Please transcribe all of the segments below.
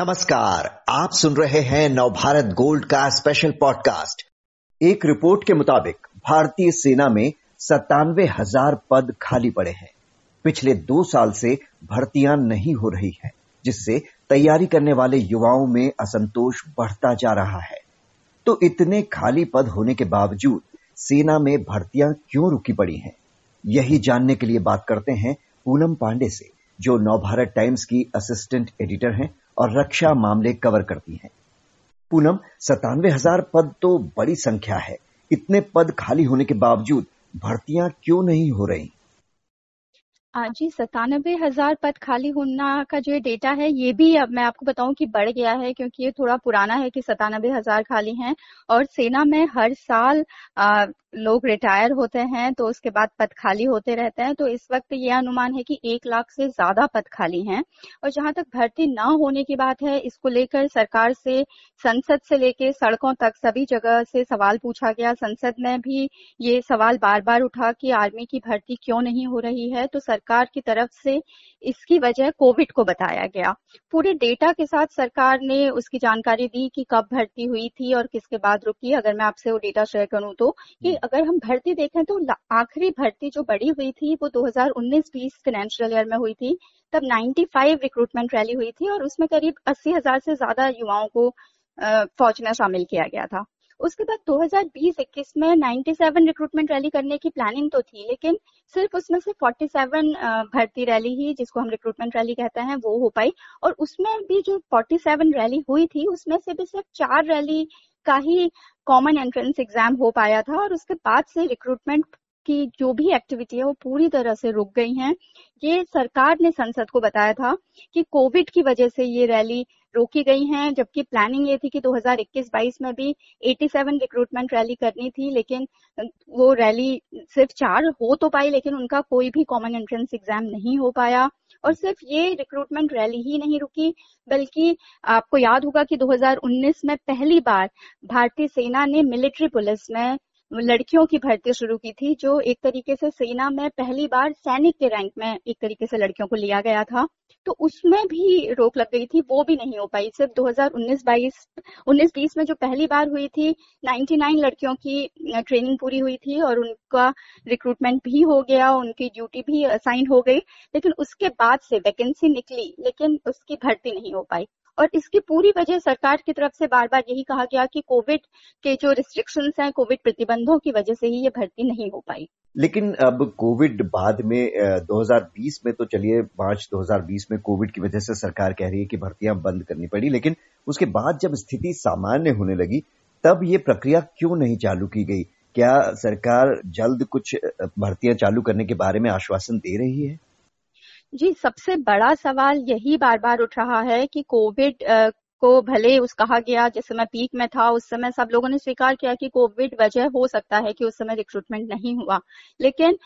नमस्कार, आप सुन रहे हैं नवभारत गोल्ड का स्पेशल पॉडकास्ट एक रिपोर्ट के मुताबिक, भारतीय सेना में सत्तानवे हज़ार पद खाली पड़े हैं। पिछले दो साल से भर्तियाँ नहीं हो रही है, जिससे तैयारी करने वाले युवाओं में असंतोष बढ़ता जा रहा है। तो इतने खाली पद होने के बावजूद, सेना में भर्तियाँ क्यों रुकी पड़ी हैं? यही जानने के लिए बात करते हैं पूनम पांडे से, जो नवभारत टाइम्स की असिस्टेंट एडिटर हैं। और रक्षा मामले कवर करती हैं। पूनम सतानवे हज़ार पद तो बड़ी संख्या है। इतने पद खाली होने के बावजूद भर्तियाँ क्यों नहीं हो रही? जी सतानबे हज़ार पद खाली होना का जो डेटा है, ये भी अब मैं आपको बताऊँ कि बढ़ गया है, क्योंकि ये थोड़ा पुराना है कि सतानबे हज़ार खाली हैं। और सेना में हर साल लोग रिटायर होते हैं तो उसके बाद पद खाली होते रहते हैं तो इस वक्त ये अनुमान है कि एक लाख से ज़्यादा पद खाली हैं। और जहाँ तक भर्ती न होने की बात है, इसको लेकर सरकार से, संसद से लेकर सड़कों तक सभी जगह से सवाल पूछा गया। संसद में भी ये सवाल बार बार उठा कि आर्मी की भर्ती क्यों नहीं हो रही है तो सरकार की तरफ़ से इसकी वजह कोविड को बताया गया। पूरे डेटा के साथ सरकार ने उसकी जानकारी दी कि कब भर्ती हुई थी और किसके बाद रुकी। अगर मैं आपसे वो डेटा शेयर करूँ तो कि अगर हम भर्ती देखें तो आखिरी भर्ती जो बड़ी हुई थी वो 2019-20 फाइनेंशियल ईयर में हुई थी। तब 95 रिक्रूटमेंट रैली हुई थी और उसमें करीब अस्सी हज़ार से ज़्यादा युवाओं को फौज में शामिल किया गया था। उसके बाद 2020-21 में 97 रिक्रूटमेंट रैली करने की प्लानिंग तो थी, लेकिन सिर्फ़ उसमें से 47 भर्ती रैली ही जिसको हम रिक्रूटमेंट रैली कहते हैं वो हो पाई। और उसमें भी जो 47 रैली हुई थी, उसमें से भी सिर्फ़ चार रैली का ही कॉमन एंट्रेंस एग्ज़ाम हो पाया था और उसके बाद से रिक्रूटमेंट की जो भी एक्टिविटी है वो पूरी तरह से रुक गई है। ये सरकार ने संसद को बताया था कि कोविड की वजह से ये रैली रोकी गई हैं, जबकि प्लानिंग ये थी कि 2021-22 में भी 87 रिक्रूटमेंट रैली करनी थी, लेकिन वो रैली सिर्फ़ चार हो तो पाई, लेकिन उनका कोई भी कॉमन एंट्रेंस एग्ज़ाम नहीं हो पाया। और सिर्फ़ ये रिक्रूटमेंट रैली ही नहीं रुकी, बल्कि आपको याद होगा कि 2019 में पहली बार भारतीय सेना ने मिलिट्री पुलिस में लड़कियों की भर्ती शुरू की थी, जो एक तरीके से सेना में पहली बार सैनिक के रैंक में एक तरीके से लड़कियों को लिया गया था। तो उसमें भी रोक लग गई थी, वो भी नहीं हो पाई। सिर्फ़ 2019-22 19-20 में जो पहली बार हुई थी 99 लड़कियों की ट्रेनिंग पूरी हुई थी और उनका रिक्रूटमेंट भी हो गया, उनकी ड्यूटी भी असाइन हो गई। लेकिन उसके बाद से वैकेंसी निकली, लेकिन उसकी भर्ती नहीं हो पाई। और इसकी पूरी वजह सरकार की तरफ़ से बार बार यही कहा गया कि कोविड के जो रिस्ट्रिक्शंस हैं, कोविड प्रतिबंधों की वजह से ही ये भर्ती नहीं हो पाई। लेकिन अब कोविड बाद में 2020 में तो चलिए, मार्च 2020 में कोविड की वजह से सरकार कह रही है कि भर्तियाँ बंद करनी पड़ी, लेकिन उसके बाद जब स्थिति सामान्य होने लगी, तब ये प्रक्रिया क्यों नहीं चालू की गई? क्या सरकार जल्द कुछ भर्तियाँ चालू करने के बारे में आश्वासन दे रही है? जी, सबसे बड़ा सवाल यही बार बार उठ रहा है कि कोविड को भले उस कहा गया जिस समय पीक में था, उस समय सब लोगों ने स्वीकार किया कि कोविड वजह हो सकता है कि उस समय रिक्रूटमेंट नहीं हुआ। लेकिन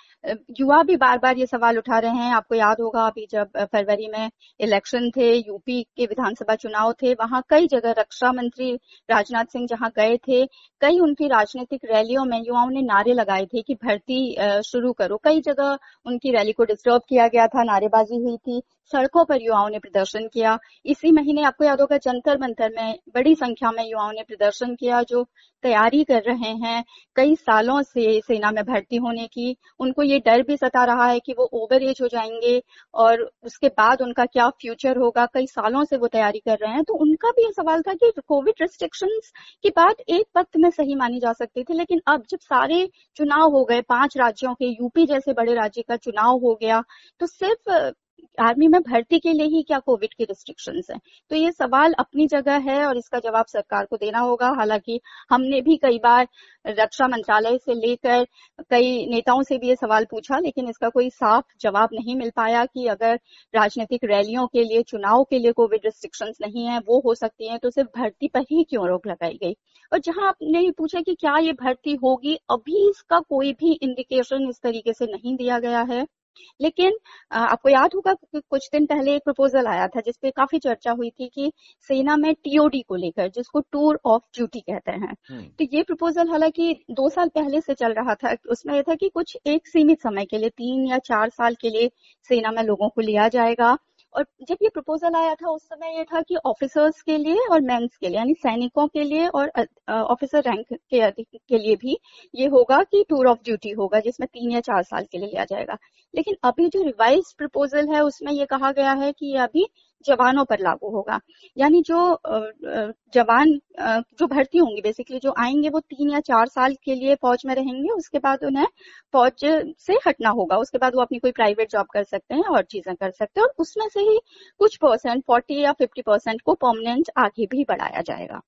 युवा भी बार बार ये सवाल उठा रहे हैं। आपको याद होगा, अभी जब फरवरी में इलेक्शन थे, यूपी के विधानसभा चुनाव थे, वहाँ कई जगह रक्षा मंत्री राजनाथ सिंह जहाँ गए थे, कई उनकी राजनीतिक रैलियों में युवाओं ने नारे लगाए थे कि भर्ती शुरू करो। कई जगह उनकी रैली को डिस्टर्ब किया गया था, नारेबाजी हुई थी, सड़कों पर युवाओं ने प्रदर्शन किया। इसी महीने आपको याद होगा, जंतर मंतर में बड़ी संख्या में युवाओं ने प्रदर्शन किया, जो तैयारी कर रहे हैं। कई सालों से सेना में भर्ती होने की उनको ये डर भी सता रहा है कि वो ओवर एज हो जाएँगे और उसके बाद उनका क्या फ्यूचर होगा। कई सालों से वो तैयारी कर रहे हैं। तो उनका भी ये सवाल था कि कोविड रिस्ट्रिक्शन की बात एक वक्त में सही मानी जा सकती थी, लेकिन अब जब सारे चुनाव हो गए, पाँच राज्यों के, यूपी जैसे बड़े राज्य का चुनाव हो गया तो सिर्फ़ आर्मी में भर्ती के लिए ही क्या कोविड की रिस्ट्रिक्शन है? तो ये सवाल अपनी जगह है और इसका जवाब सरकार को देना होगा। हालाँकि हमने भी कई बार रक्षा मंत्रालय से लेकर कई नेताओं से भी ये सवाल पूछा, लेकिन इसका कोई साफ़ जवाब नहीं मिल पाया कि अगर राजनीतिक रैलियों के लिए, चुनाव के लिए कोविड रिस्ट्रिक्शन नहीं है, वो हो सकती है तो सिर्फ़ भर्ती पर ही क्यों रोक लगाई गई? और जहाँ आपने पूछा कि क्या ये भर्ती होगी, अभी इसका कोई भी इंडिकेशन इस तरीके से नहीं दिया गया है। लेकिन आपको याद होगा कुछ दिन पहले एक प्रपोजल आया था जिसपे काफ़ी चर्चा हुई थी कि सेना में टीओडी को लेकर जिसको टूर ऑफ़ ड्यूटी कहते हैं हम्म। तो ये प्रपोजल हालाँकि दो साल पहले से चल रहा था उसमें यह था कि कुछ एक सीमित समय के लिए तीन या चार साल के लिए सेना में लोगों को लिया जाएगा और जब ये प्रपोजल आया था, उस समय ये था कि ऑफिसर्स के लिए और मेंस के लिए, यानी सैनिकों के लिए और ऑफिसर रैंक के के लिए भी ये होगा कि टूर ऑफ़ ड्यूटी होगा, जिसमें तीन या चार साल के लिए लिया जाएगा। लेकिन अभी जो रिवाइज प्रपोजल है, उसमें ये कहा गया है कि ये अभी जवानों पर लागू होगा। यानी जो जवान जो भर्ती होंगी बेसिकली जो आएँगे वो तीन या चार साल के लिए फौज में रहेंगे, उसके बाद उन्हें फौज से हटना होगा। उसके बाद वो अपनी कोई प्राइवेट जॉब कर सकते हैं और चीज़ें कर सकते हैं और उसमें से ही कुछ परसेंट फोर्टी या फिफ्टी परसेंट को परमानेंट आगे भी बढ़ाया जाएगा।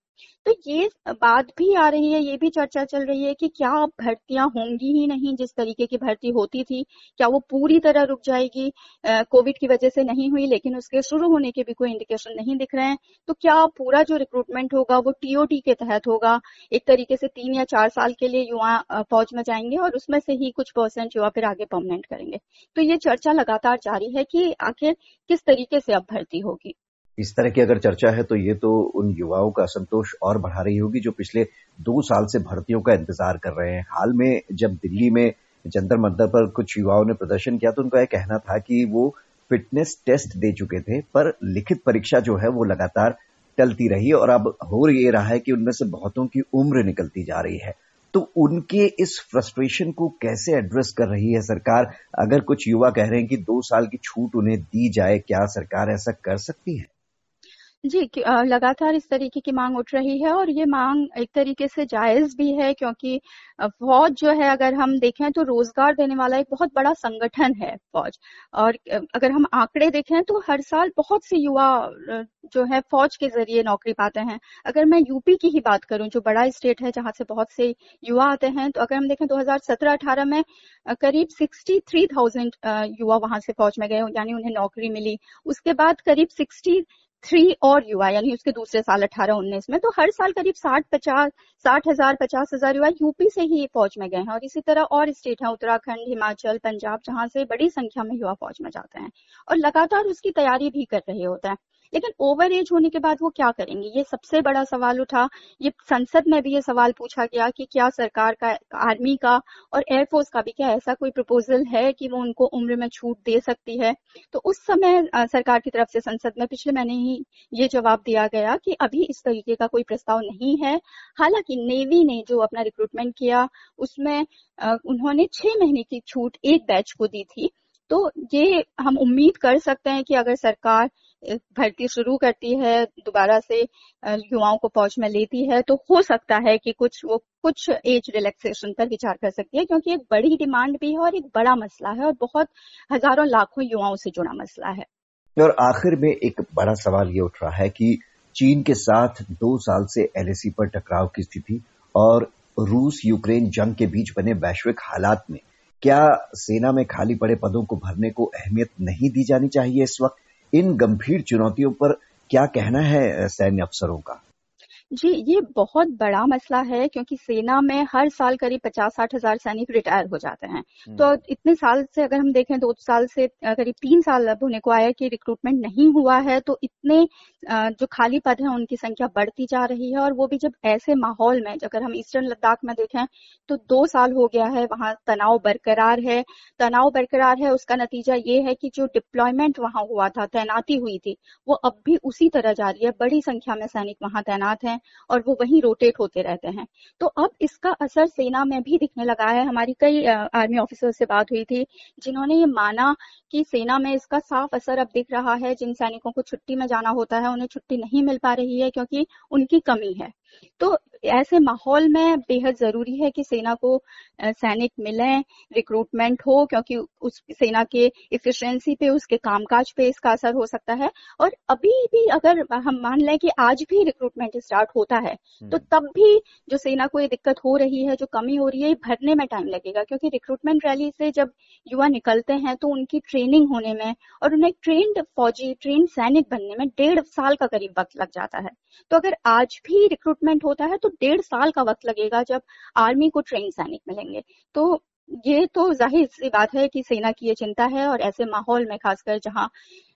तो ये बात भी आ रही है, ये भी चर्चा चल रही है कि क्या अब भर्तियाँ होंगी ही नहीं, जिस तरीके की भर्ती होती थी, क्या वो पूरी तरह रुक जाएगी कोविड की वजह से नहीं हुई, लेकिन उसके शुरू होने के भी कोई इंडिकेशन नहीं दिख रहे हैं। तो क्या पूरा जो रिक्रूटमेंट होगा, वो टीओटी के तहत होगा? एक तरीके से तीन या चार साल के लिए युवा फौज में जाएँगे और उसमें से ही कुछ परसेंट युवा फिर आगे परमानेंट करेंगे। तो ये चर्चा लगातार जारी है कि आखिर किस तरीके से अब भर्ती होगी। इस तरह की अगर चर्चा है तो ये तो उन युवाओं का असंतोष और बढ़ा रही होगी जो पिछले दो साल से भर्तियों का इंतज़ार कर रहे हैं। हाल में जब दिल्ली में जंतर मंतर पर कुछ युवाओं ने प्रदर्शन किया तो उनका यह कहना था कि वो फिटनेस टेस्ट दे चुके थे, पर लिखित परीक्षा जो है वो लगातार टलती रही और अब हो ये रहा है कि उनमें से बहुतों की उम्र निकलती जा रही है। तो उनके इस फ्रस्ट्रेशन को कैसे एड्रेस कर रही है सरकार? अगर कुछ युवा कह रहे हैं कि दो साल की छूट उन्हें दी जाए, क्या सरकार ऐसा कर सकती है? जी लगातार इस तरीके की मांग उठ रही है और ये मांग एक तरीके से जायज़ भी है क्योंकि फौज जो है अगर हम देखें तो रोज़गार देने वाला एक बहुत बड़ा संगठन है फौज। और अगर हम आंकड़े देखें तो हर साल बहुत से युवा जो है फौज के ज़रिए नौकरी पाते हैं। अगर मैं यूपी की ही बात करूँ जो बड़ा स्टेट है जहाँ से बहुत से युवा आते हैं तो अगर हम देखें 2017-18 में करीब 63,000 युवा वहाँ से फौज में गए यानी उन्हें नौकरी मिली। उसके बाद करीब 60 थ्री और युवा यानी उसके दूसरे साल अठारह उन्नीस में तो हर साल करीब साठ पचास, साठ हज़ार, पचास हज़ार युवा यूपी से ही फौज में गए हैं। और इसी तरह और स्टेट हैं, उत्तराखंड, हिमाचल, पंजाब, जहाँ से बड़ी संख्या में युवा फौज में जाते हैं। और लगातार उसकी तैयारी भी कर रहे होते हैं। लेकिन ओवर एज होने के बाद वो क्या करेंगे? ये सबसे बड़ा सवाल उठा। ये संसद में भी ये सवाल पूछा गया कि क्या सरकार का, आर्मी का और एयरफोर्स का भी क्या ऐसा कोई प्रपोजल है कि वो उनको उम्र में छूट दे सकती है? तो उस समय सरकार की तरफ़ से संसद में पिछले महीने ही ये जवाब दिया गया कि अभी इस तरीके का कोई प्रस्ताव नहीं है। हालाँकि नेवी ने जो अपना रिक्रूटमेंट किया, उसमें उन्होंने छह महीने की छूट एक बैच को दी थी। तो ये हम उम्मीद कर सकते हैं कि अगर सरकार भर्ती शुरू करती है, दोबारा से युवाओं को पहुँच में लेती है तो हो सकता है कि कुछ वो, कुछ एज रिलैक्सेशन पर विचार कर सकती है, क्योंकि एक बड़ी डिमांड भी है और एक बड़ा मसला है और बहुत हज़ारों लाखों युवाओं से जुड़ा मसला है। और आखिर में एक बड़ा सवाल ये उठ रहा है कि चीन के साथ दो साल से एलएसी पर टकराव की स्थिति और रूस यूक्रेन जंग के बीच बने वैश्विक हालात में क्या सेना में खाली पड़े पदों को भरने को अहमियत नहीं दी जानी चाहिए इस वक्त? इन गंभीर चुनौतियों पर क्या कहना है, सैन्य अफसरों का? जी ये बहुत बड़ा मसला है क्योंकि सेना में हर साल करीब पचास साठ हज़ार सैनिक रिटायर हो जाते हैं। हम्म। तो इतने साल से अगर हम देखें दो साल से करीब तीन साल अब होने को आया कि रिक्रूटमेंट नहीं हुआ है तो इतने जो खाली पद हैं उनकी संख्या बढ़ती जा रही है और वो भी जब ऐसे माहौल में अगर हम ईस्टर्न लद्दाख में देखें तो दो साल हो गया है वहाँ तनाव बरकरार है। तनाव बरकरार है उसका नतीजा ये है कि जो डिप्लॉयमेंट वहाँ हुआ था तैनाती हुई थी वो अब भी उसी तरह जारी है। बड़ी संख्या में सैनिक वहाँ तैनात हैं। और वो वहीं रोटेट होते रहते हैं। तो अब इसका असर सेना में भी दिखने लगा है। हमारी कई आर्मी ऑफिसर से बात हुई थी, जिन्होंने ये माना कि सेना में इसका साफ़ असर अब दिख रहा है। जिन सैनिकों को छुट्टी में जाना होता है, उन्हें छुट्टी नहीं मिल पा रही है क्योंकि उनकी कमी है। तो ऐसे माहौल में बेहद ज़रूरी है कि सेना को सैनिक मिले रिक्रूटमेंट हो क्योंकि उस सेना के इफिशियंसी पे उसके कामकाज पे इसका असर हो सकता है। और अभी भी अगर हम मान लें कि आज भी रिक्रूटमेंट स्टार्ट होता है तो हम्म। तब भी जो सेना को ये दिक्कत हो रही है जो कमी हो रही है भरने में टाइम लगेगा। क्योंकि रिक्रूटमेंट रैली से जब युवा निकलते हैं तो उनकी ट्रेनिंग होने में और उन्हें ट्रेंड फौजी ट्रेन सैनिक बनने में डेढ़ साल का करीब वक्त लग जाता है। तो अगर आज भी रिक्रूटमेंट होता है तो डेढ़ साल का वक्त लगेगा जब आर्मी को ट्रेन सैनिक मिलेंगे तो ये तो ज़ाहिर सी बात है कि सेना की ये चिंता है और ऐसे माहौल में खासकर जहाँ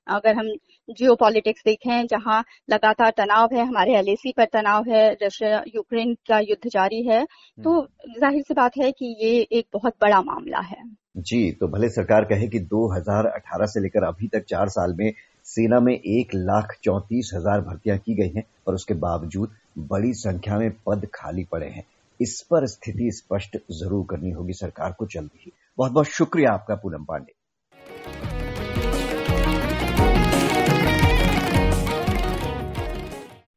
अगर हम जियो पॉलिटिक्स देखें जहाँ लगातार तनाव है हमारे एलएसी पर तनाव है रशिया यूक्रेन का युद्ध जारी है तो हम्म। ज़ाहिर सी बात है कि ये एक बहुत बड़ा मामला है जी तो भले सरकार कहे कि 2018 से लेकर अभी तक चार साल में सेना में एक लाख चौंतीस हज़ार भर्तियाँ की गई हैं और उसके बावजूद बड़ी संख्या में पद खाली पड़े हैं। इस पर स्थिति स्पष्ट ज़रूर करनी होगी सरकार को जल्द ही। बहुत बहुत शुक्रिया आपका, पूनम पांडे।